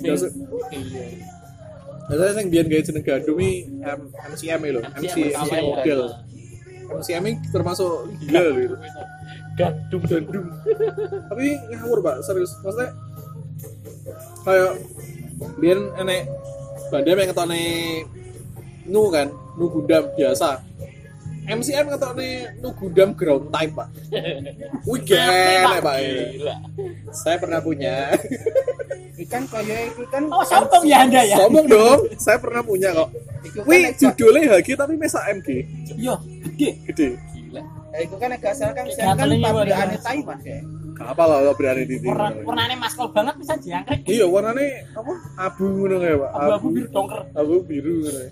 Biasa- Iya. Biasanya yang biar gaya jeneng gandum ini M- MCM lho, MC MC model. Termasuk gila lho itu. Gandum. Tapi ngawur pak, serius. Maksudnya kayak biar enek bandem yang ketone nu kan, nu gundam biasa. MCM ketone nu gundam ground type pak. Wih gila pak. ya. Gila. Saya pernah punya. Ikan kaya kan Oh, sombong ya Anda ya? Sombong dong, saya pernah punya kok. kan Wih, judulnya HG tapi mesa MG. Iya, gede. Gede. Gila. eh, iku kan agak salah kan saya kan pabrikan. Taiwan kayak. Gak apa lah berani di sini. Warna warnanya maskul banget bisa diangkrek. Iya, warnanya apa? Abu ngono kayak, Pak. Abu-abu biru dongker. Abu biru ngono.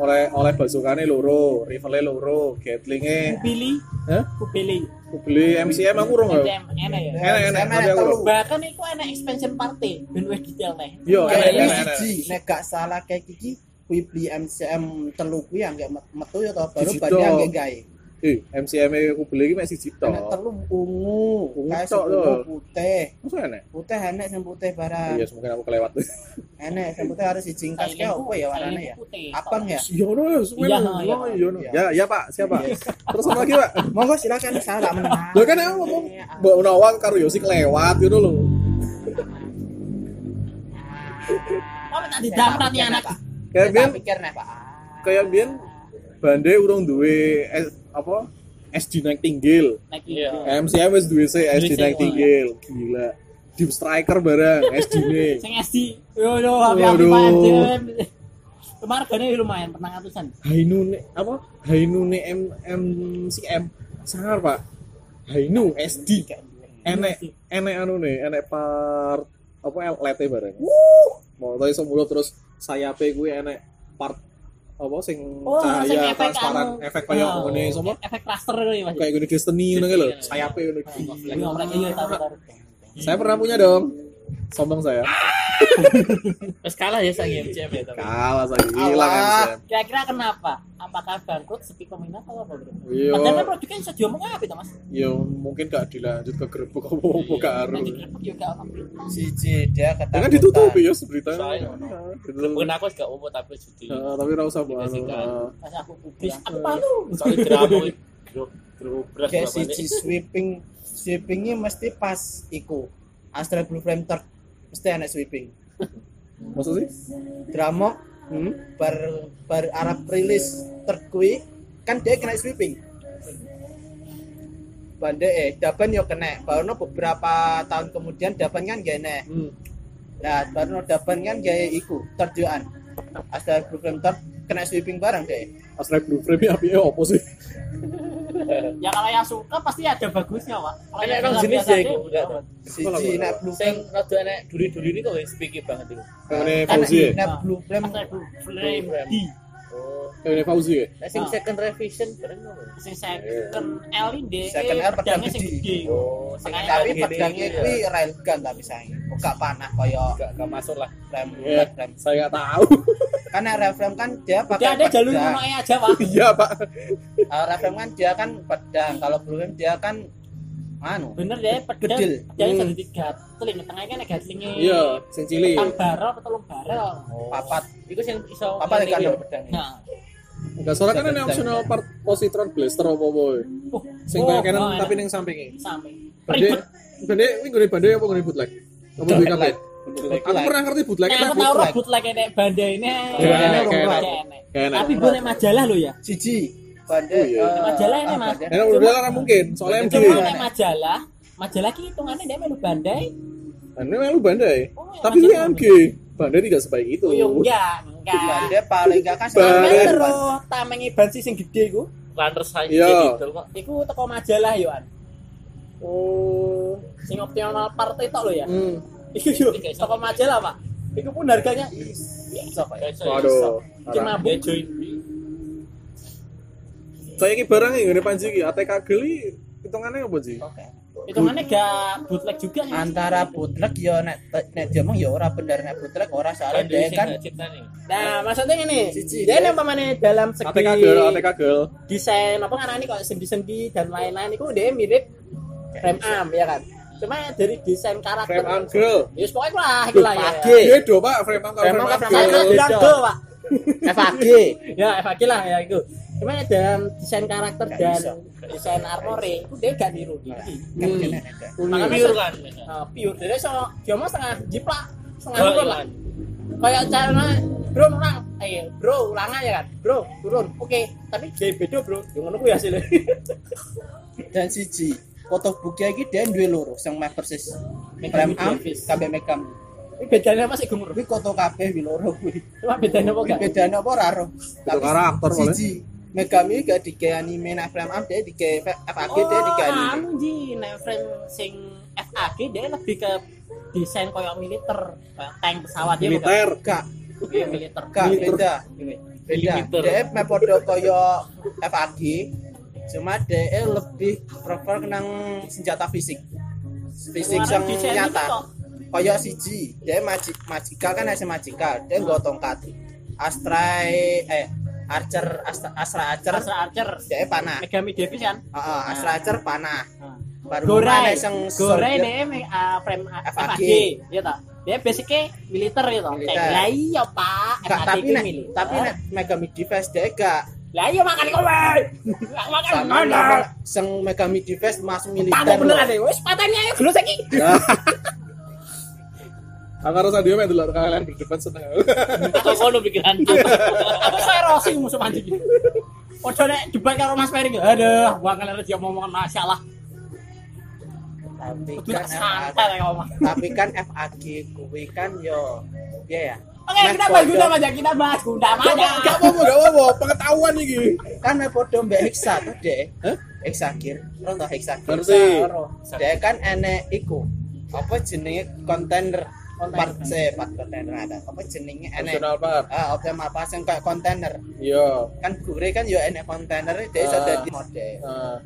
Oleh oleh bazookannya loro, rifle loro, gatlinge, Kubili, Hah? kubili. Aku beli MCM aku urung lho. MCM enak ya. Enak enak, tapi aku urung. Bahkan itu enak expansion party, ben wis detail nih. Yo, enak siji nek gak salah kayak iki kuwi beli MCM telu kuwi anggek met- metu ya toh baru tok. anggek gawe. Eh, MCM aku beli iki mek siji tok. Nek telu ungu, Ungu tok, ungu lho. putih. Masa enak? Putih enek sing putih barang. Iya, mungkin aku kelewat. Enek sing putih harus dijingkas kayak apa ya warnanya ya? Abang ya? Iya, no, semuanya. Iya, Iya, iya. iya, no. Ya, ya, Pak. Siapa? Terus apa lagi, Pak? Monggo silakan salah menengah. Lo kan aku ngomong Mbak Nawang karo Yosi kelewat gitu loh. Oh, tak dijamrat ya anak. Kayak biyen pikir Pak. kayak biyen Bande urung duwe apa? SD naik tinggil. Naik Iya. itu. MCM wis duwe sih SD naik tinggil. Gila. Deep striker barang SD ne. Sing SD. Yo yo api-api. Kemarin gane lumayan pernah atusan. Hainu ne apa? Hainu ne M MCM. Sangar, Pak. Hainu SD. Enek enek anu nih, enek part apa lete barang. Mau tadi semula terus sayape gue enek part apa sing Oh, cahaya transparan anu. efek kayak Oh, ngene sama Efek cluster ini Mas. kayak gini Destiny ngono kae lho, sayape ngono. Iya, iya tahu tahu. Saya pernah punya dong. Sombong saya. Terus kalah ya sang MCM ya tapi. Kalah saya hilang. MCM. Kira-kira kenapa? Apakah bangkrut sepi peminat atau apa, Bro? Iya. Padahal produknya bisa diomong apa itu, Mas? Ya mungkin gak dilanjut ke gerbek apa-apa gak harus. Nanti digerebek juga apa? Siji dia Ya ketakutan. kan ditutupi ya beritanya. Soalnya. Betul. Bukan aku gak umum tapi jadi. Nah, tapi ora usah mbok anu. Dikasihkan. Nah. Mas aku kubis, aku palu. Soalnya drama grup grup berat Kayak apa siji sweeping sweepingnya mesti pas iku. Astral Blue Flame third mesti enak sweeping. Maksud sih? Drama hmm, bar bar Arab rilis third kuwi kan dia kena sweeping. Bande eh Daban yo kena. Baru beberapa tahun kemudian Daban kan gak enak. Hmm. Nah, baru Daban kan gaya iku terjuan. Astral Blue Flame third kena sweeping bareng deh. Asli blue frame api opo sih? Ya kalau yang suka pasti ada bagusnya, Pak. Kalau Kan yang emang nggak jenis ya enggak, apa? Siji nek Blue Sing rada enek duri-duri ini kok wis picky banget itu. Kan Fauzi ya? nek Blue Flame Flame D. Oh. Ini Fauzi ya? Nah, sing Ah. second revision bareng apa? Sing second L ini D. Second L pedang pedangnya sing gede. Oh, tapi pedangnya iya. kuwi railgun tapi sayang. Buka panah kaya Gak gak masuk lah. rem. Saya tahu. Kan nek rem kan dia Udah pakai ada jalur aja, Pak. Iya pak. Uh, kan dia kan pedang. Kalau Flame dia kan anu Bener deh, pedang. Jadi Hmm. jadi gatling, tengahnya kan ada gatlingnya. Iya, sing cilik. Tang barel atau telung barel. papat Iku sing iso papat ngene kan iki ya. pedang. Nah, Enggak soalnya kan ada optional part positron blaster apa apa. oh, Sing oh, kanan oh, tapi ning sampingnya. samping. Ribet. bande, ini gue bande apa gue bootleg? Apa gue kaget? Aku pernah ngerti bootleg. Nah, kan aku tahu bootleg. robot lagi nek banda ini. Iya. Tapi boleh majalah lo ya. Siji bande Oh, iya. eh, Majalah ini, Mas. Enak udah lah mungkin, soalnya. Cuma Iya. nek majalah, majalah ki hitungannya dia melu bandai. Nah, Ini memang bandai. Oh, yang Tapi ini MG. Bandai tidak sebaik itu. Oh, ya enggak, enggak. Bande paling gak kan Sampai terus. tamengi bansi sing gede ku. Saya Iya. gitu kok. Iku teko majalah yo an. Oh. Sing optional partai tok lo ya. Hmm. Iku yo toko majalah, Pak. Iku pun harganya Iso kok ya. Waduh. Cuma. Ya join. Saya ini barang yang gini panji ki, ATK geli hitungannya apa sih? Oke. Hitungannya gak bootleg juga nih. Antara bootleg yo nek nek dia mong yo ora bener nek bootleg ora soalnya dia kan Nah, maksudnya ini, dia dia- yang pemainnya dalam segi ATK girl, ATK girl. desain apa ngarani kok sendi-sendi dan lain-lain itu dia mirip rem am ya kan. Cuma dari desain karakter. Frame angle. Ya pokoknya lah iki lah ya. FAG. Beda pak frame angle Frame frame angle, frame angle. bilang go, Pak. FAG Ya, FAG lah ya itu. Cuma dalam desain karakter dan desain armor itu dia gak niru ada. Makanya pure kan uh, pure. Jadi so dia mah setengah jiplak, setengah turun lah. kan. Kayak cara bro ulang, eh bro ulang aja kan, bro turun, oke. Tapi jadi beda bro, yang ngono kuwi hasilnya. dan siji foto buku iki dia duwe loro sing meh persis frame am kabeh mekam Ini bedanya apa sih gumur? kuwi foto kabeh wi loro kuwi Cuma bedanya apa gak? bedane apa ora ro Itu karakter siji mekam iki gak dike anime nak frame am dia dike FAG dia dike anime anu ji, nah frame sing FAG dia lebih ke desain koyo militer, kayak tank pesawat dia bukan? Militer. gak Iya militer. gak Militer. beda Ini. beda dia meh podo koyo FAG cuma dia lebih prefer nang senjata fisik fisik yang nyata kok. kaya siji dia magic magika kan asli magika dia nggo tongkat astray eh archer astra, astra archer Astra Archer, dia panah Megami Davis kan? Heeh, astra archer panah Nah. baru Gorai, sing Gorai me- uh, frame uh, FAG. FAG, ya? Dia basicnya militer ya tak? Militer. Lah iya pak, tapi militer. tapi nek Megami Device dia gak Lah iya makan kowe. Gak makan mana? sing Megami Device masuk militer Tamu bener loh. ada, wes patahnya ayo dulu saiki. Aku rasa dia main dulu kalian berdebat seneng. Atau kono pikiranku. Aku saya rosing musuh pancing. Ojo nek debat karo Mas Ferry. Aduh, gua ngeler dia ngomong masalah. tapi kan tapi kan FAG kuwi kan yo ya ya Oke, kita bahas. Gundam aja, kita bahas Gundam Gak aja. apa-apa, gak apa-apa, pengetahuan iki. kan meh podo mbek Hexa tuh deh Hexagir lo tau Hexagir Ngerti. dia kan enek iku apa jenenge kontainer Kontainer. part se part kontainer ada apa jenenge enek Optional part. ah optional apa sing kayak kontainer Iya. kan gure kan yo enek kontainer dia iso Ah. dadi mode Nah,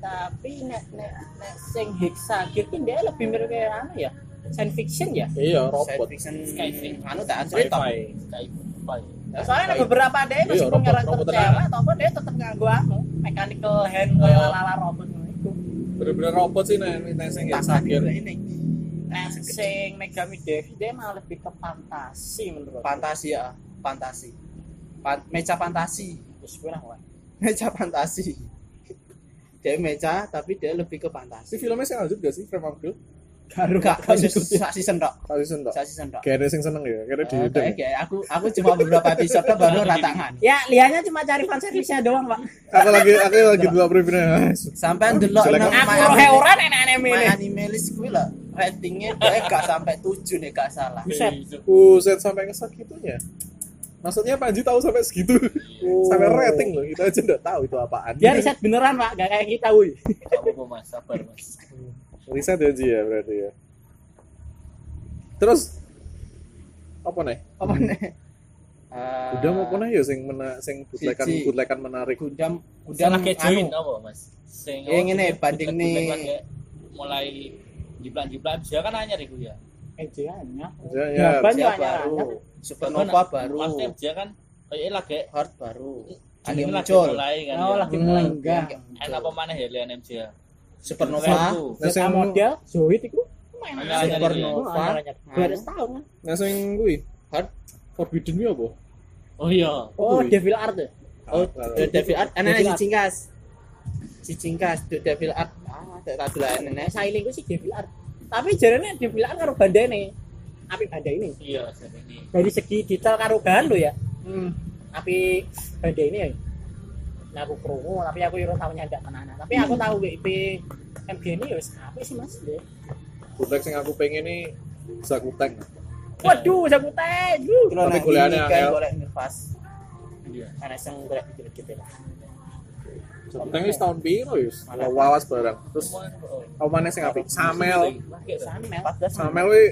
Tapi nek nek nek sing Hexagir ki dia lebih mirip kayak anu ya. Science fiction ya. iya science robot. fiction Sci-fi. anu tak cerita Sci-fi. Soalnya ada beberapa ada Iya, meskipun karakter cewek tenaga. atau apa dia tetap nganggo anu mechanical hand Oh. kayak lala robot itu. Bener-bener robot sih nih, nih sing tak sakit. ini Nah, sing Megami Davis dia malah lebih ke fantasi menurut. fantasi ya fantasi Fan- mecha fantasi Terus lah. mecha fantasi dia mecha tapi dia lebih ke Si fantasi filmnya sih lanjut gak sih Frame of Garu gak sak season tok season sak season tok Kayak ada yang seneng ya, kayak ada di kayak aku aku cuma beberapa episode tok baru ratangan Ya, lihatnya cuma cari fan service-nya doang, Pak. Aku lagi aku lagi dulu previewnya. sampai ndelok Jelek. nang Aku my roh anime- heoran enak anime my ini. anime list kuwi lah ratingnya dia gak sampai 7 nih gak salah Buset. Buset sampai kesegitunya. Maksudnya Panji tahu sampai segitu. Sampai rating loh, kita aja enggak tahu itu apaan. Dia riset beneran, Pak. Gak kayak kita, woi. Kamu mau mas, sabar mas. Riset ya Ji ya berarti ya. Terus apa nih? apa nih Eh, Udah mau apa nih ya sing mena sing bootlegan Siji. bootlegan menarik. Gundam Udah Gundam lagi join anu apa mas? Sing Ya, ngene, apa, banding nih. mulai jiplan-jiplan dia kan hanya itu ya. Ejeannya. Ya, ya. Ya, hanya baru. Supernova baru Maksudnya dia kan kayak lagi Heart baru lagi muncul mulai kan. Oh, ya. lagi mulai enggak. Enak apa mana ya lian MJ ya? Supernova. Nah, Zeta model, Zoid itu. Supernova Dua ratus tahun kan? Nah sing kuwi Heart Forbidden kuwi apa? Oh iya. Oh. Devil Art ya? oh Ah, The Devil Art enak si Art. cingkas si cingkas The Devil Art ah tak tahu lah Nah, nenek Sailing itu sih Devil Art. Tapi jarane Devil Art karo bandane. Api banda ini. Iya, ini. Dari segi detail karo bahan lo ya. hmm. Api banda ini ya. Nah, aku krungu, tapi aku ora tau nyandak tenanan. Tapi aku tahu WP MG ini ya wis apik sih Mas. Ya. Bootleg sing aku pengen ini Zakuteng. Waduh, teh. Kalau Tapi kuliahnya ini kan angel. golek nirvas Iya. ana sing golek dikit-dikit lah Zakuteng wis tahun piro ya? Wawas barang. Terus apa maneh sing apik? Samel. Samel. 14 Samel wi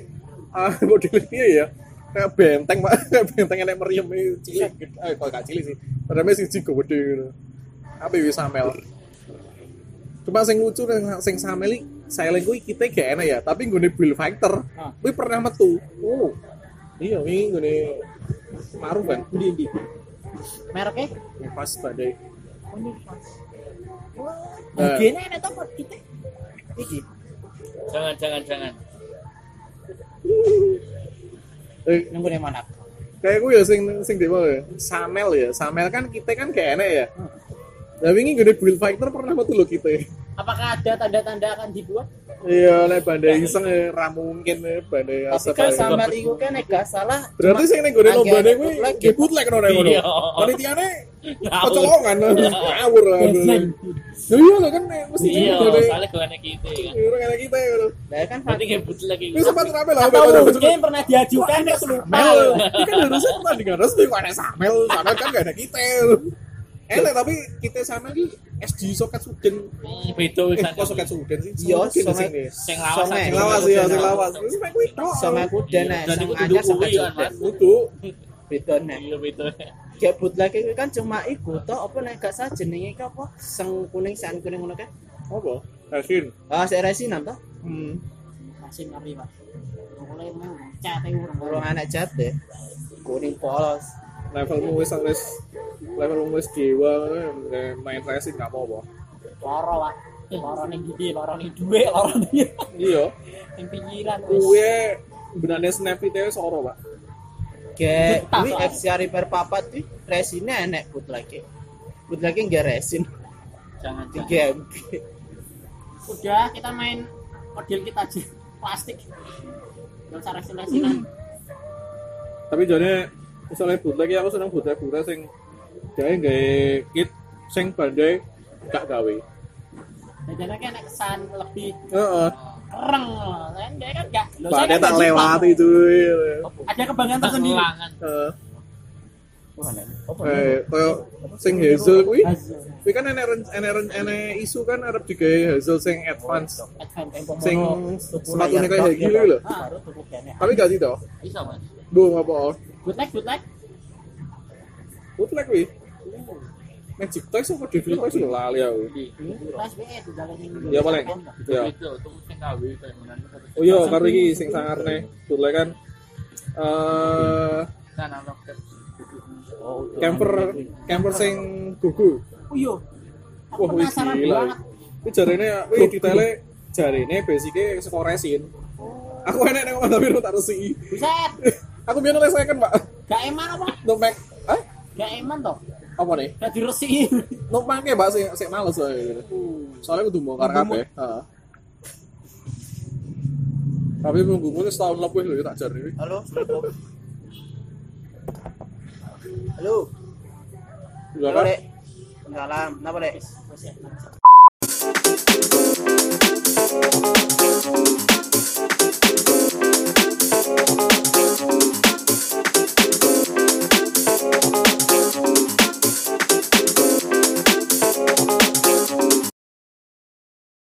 ah model piye ya? Kayak benteng, Pak. Kayak benteng enek meriam iki cilik. Eh, kok gak cilik sih. Padahal siji gede gitu. Apa wis Samel? Cuma sing lucu ning- sing Samel iki Silent kuwi kita gak enak ya, tapi nggone Build Fighter. Ah. Kuwi pernah metu. Oh. Iya, ini nggone Maruf kan. Di di. Mereknya? Ini pas badai. Oh, ini Mas. Nah. Bagiannya enak buat kita. iki Jangan jangan jangan. Eh, nunggu di mana kayak gue ya sing sing di ya Samel ya Samel kan kita kan gak enak ya Nah, ini gede build fighter pernah betul lo kita. apakah ada tanda-tanda akan dibuat Iya, nek bandai iseng ya, ra mungkin ya, bandai tapi asap. kan sama iku kan nek gak salah Berarti sing nek gede lomba Agak kuwi bootleg ge bootleg ngono nek ngono. Iya. Panitiane Ngawur. kecolongan ngawur. Lho iya lho kan nek mesti Iya, gede. soalnya gue anak kita kan. Orang enak kita ngono. lah kan Berarti ngebut lagi. Ini sempat rame lah atau mungkin pernah diajukan ke lupa Samel. Ini kan harusnya pertandingan resmi kok ada Samel, Samel kan gak ada kita. Enak tapi kita Samel ki SG Soket Suden. Beda Eh, wisan. kok Soket Suden sih? Iya, Suden sing. Sing lawas. Sing lawas ya, sing lawas. Wis mek kuwi tok. sama Iya, nek dan sing kan, kuda Mas. Kudu. beda nek Iya beda. kayak bootleg itu kan cuma iku toh apa nek gak salah jenenge iki apa seng kuning san kuning ngono kan Apa? Asin. ah sik resinan toh Hmm. masih ngeri pak mulai mau cat itu urung anak cat deh kuning polos levelmu wis wis levelmu wis dewa eh, main racing gak apa-apa. Loro pak loro ning gede loro ning duwe loro ning iya. Ning pikiran wis. Kuwe benane snap itu soro pak. Kuwi soalnya. FC Repair papat kuwi resinnya enek bootleg bootleg nggak resin Jangan di jangan. game udah kita main model kita aja. Plastik. Gak usah resin-resinan tapi jane misalnya bootleg ya aku seneng bootleg bootleg sing dia gawe kit sing bandai gak gawe. Jadinya kan kesan lebih heeh. kereng. Kan dia kan gak lo Pak, dia kan tak gak lewat itu ada kebanggaan tersendiri. Heeh. Eh, koyo sing Hazel kuwi, kuwi kan enek ren- enek ren- enek isu kan arep digawe Hazel sing advance, sing sepatune kayak Hagi lho. Ah. Tapi gak sih toh. Bisa mas. Bu Bootleg, bootleg. Bootleg kuwi. Magic Toys apa Devil Toys lho lali aku. Ya paling. Ya. Oh iya, karo iki sing sangarne. Bootleg kan eh Kan anak camper camper sing gugu. Oh iya. Aku Wah, wis penasaran gila. banget. Iki jarene kuwi detaile jarene basicnya saka resin. Aku enek nek ngomong tapi ora tak resi. Buset. Aku biar nulis second, kan, Pak. Gak eman apa? Numek. Hah? Gak eman toh. Apa nih? Gak diresikin. Numpang ya, Pak, si, si males soalnya. Soalnya aku dumbo karena kabe Tapi nunggu itu setahun lebih loh, ya, tak jar ini. Halo, halo Halo. Enggak? Salam, kenapa, Dek?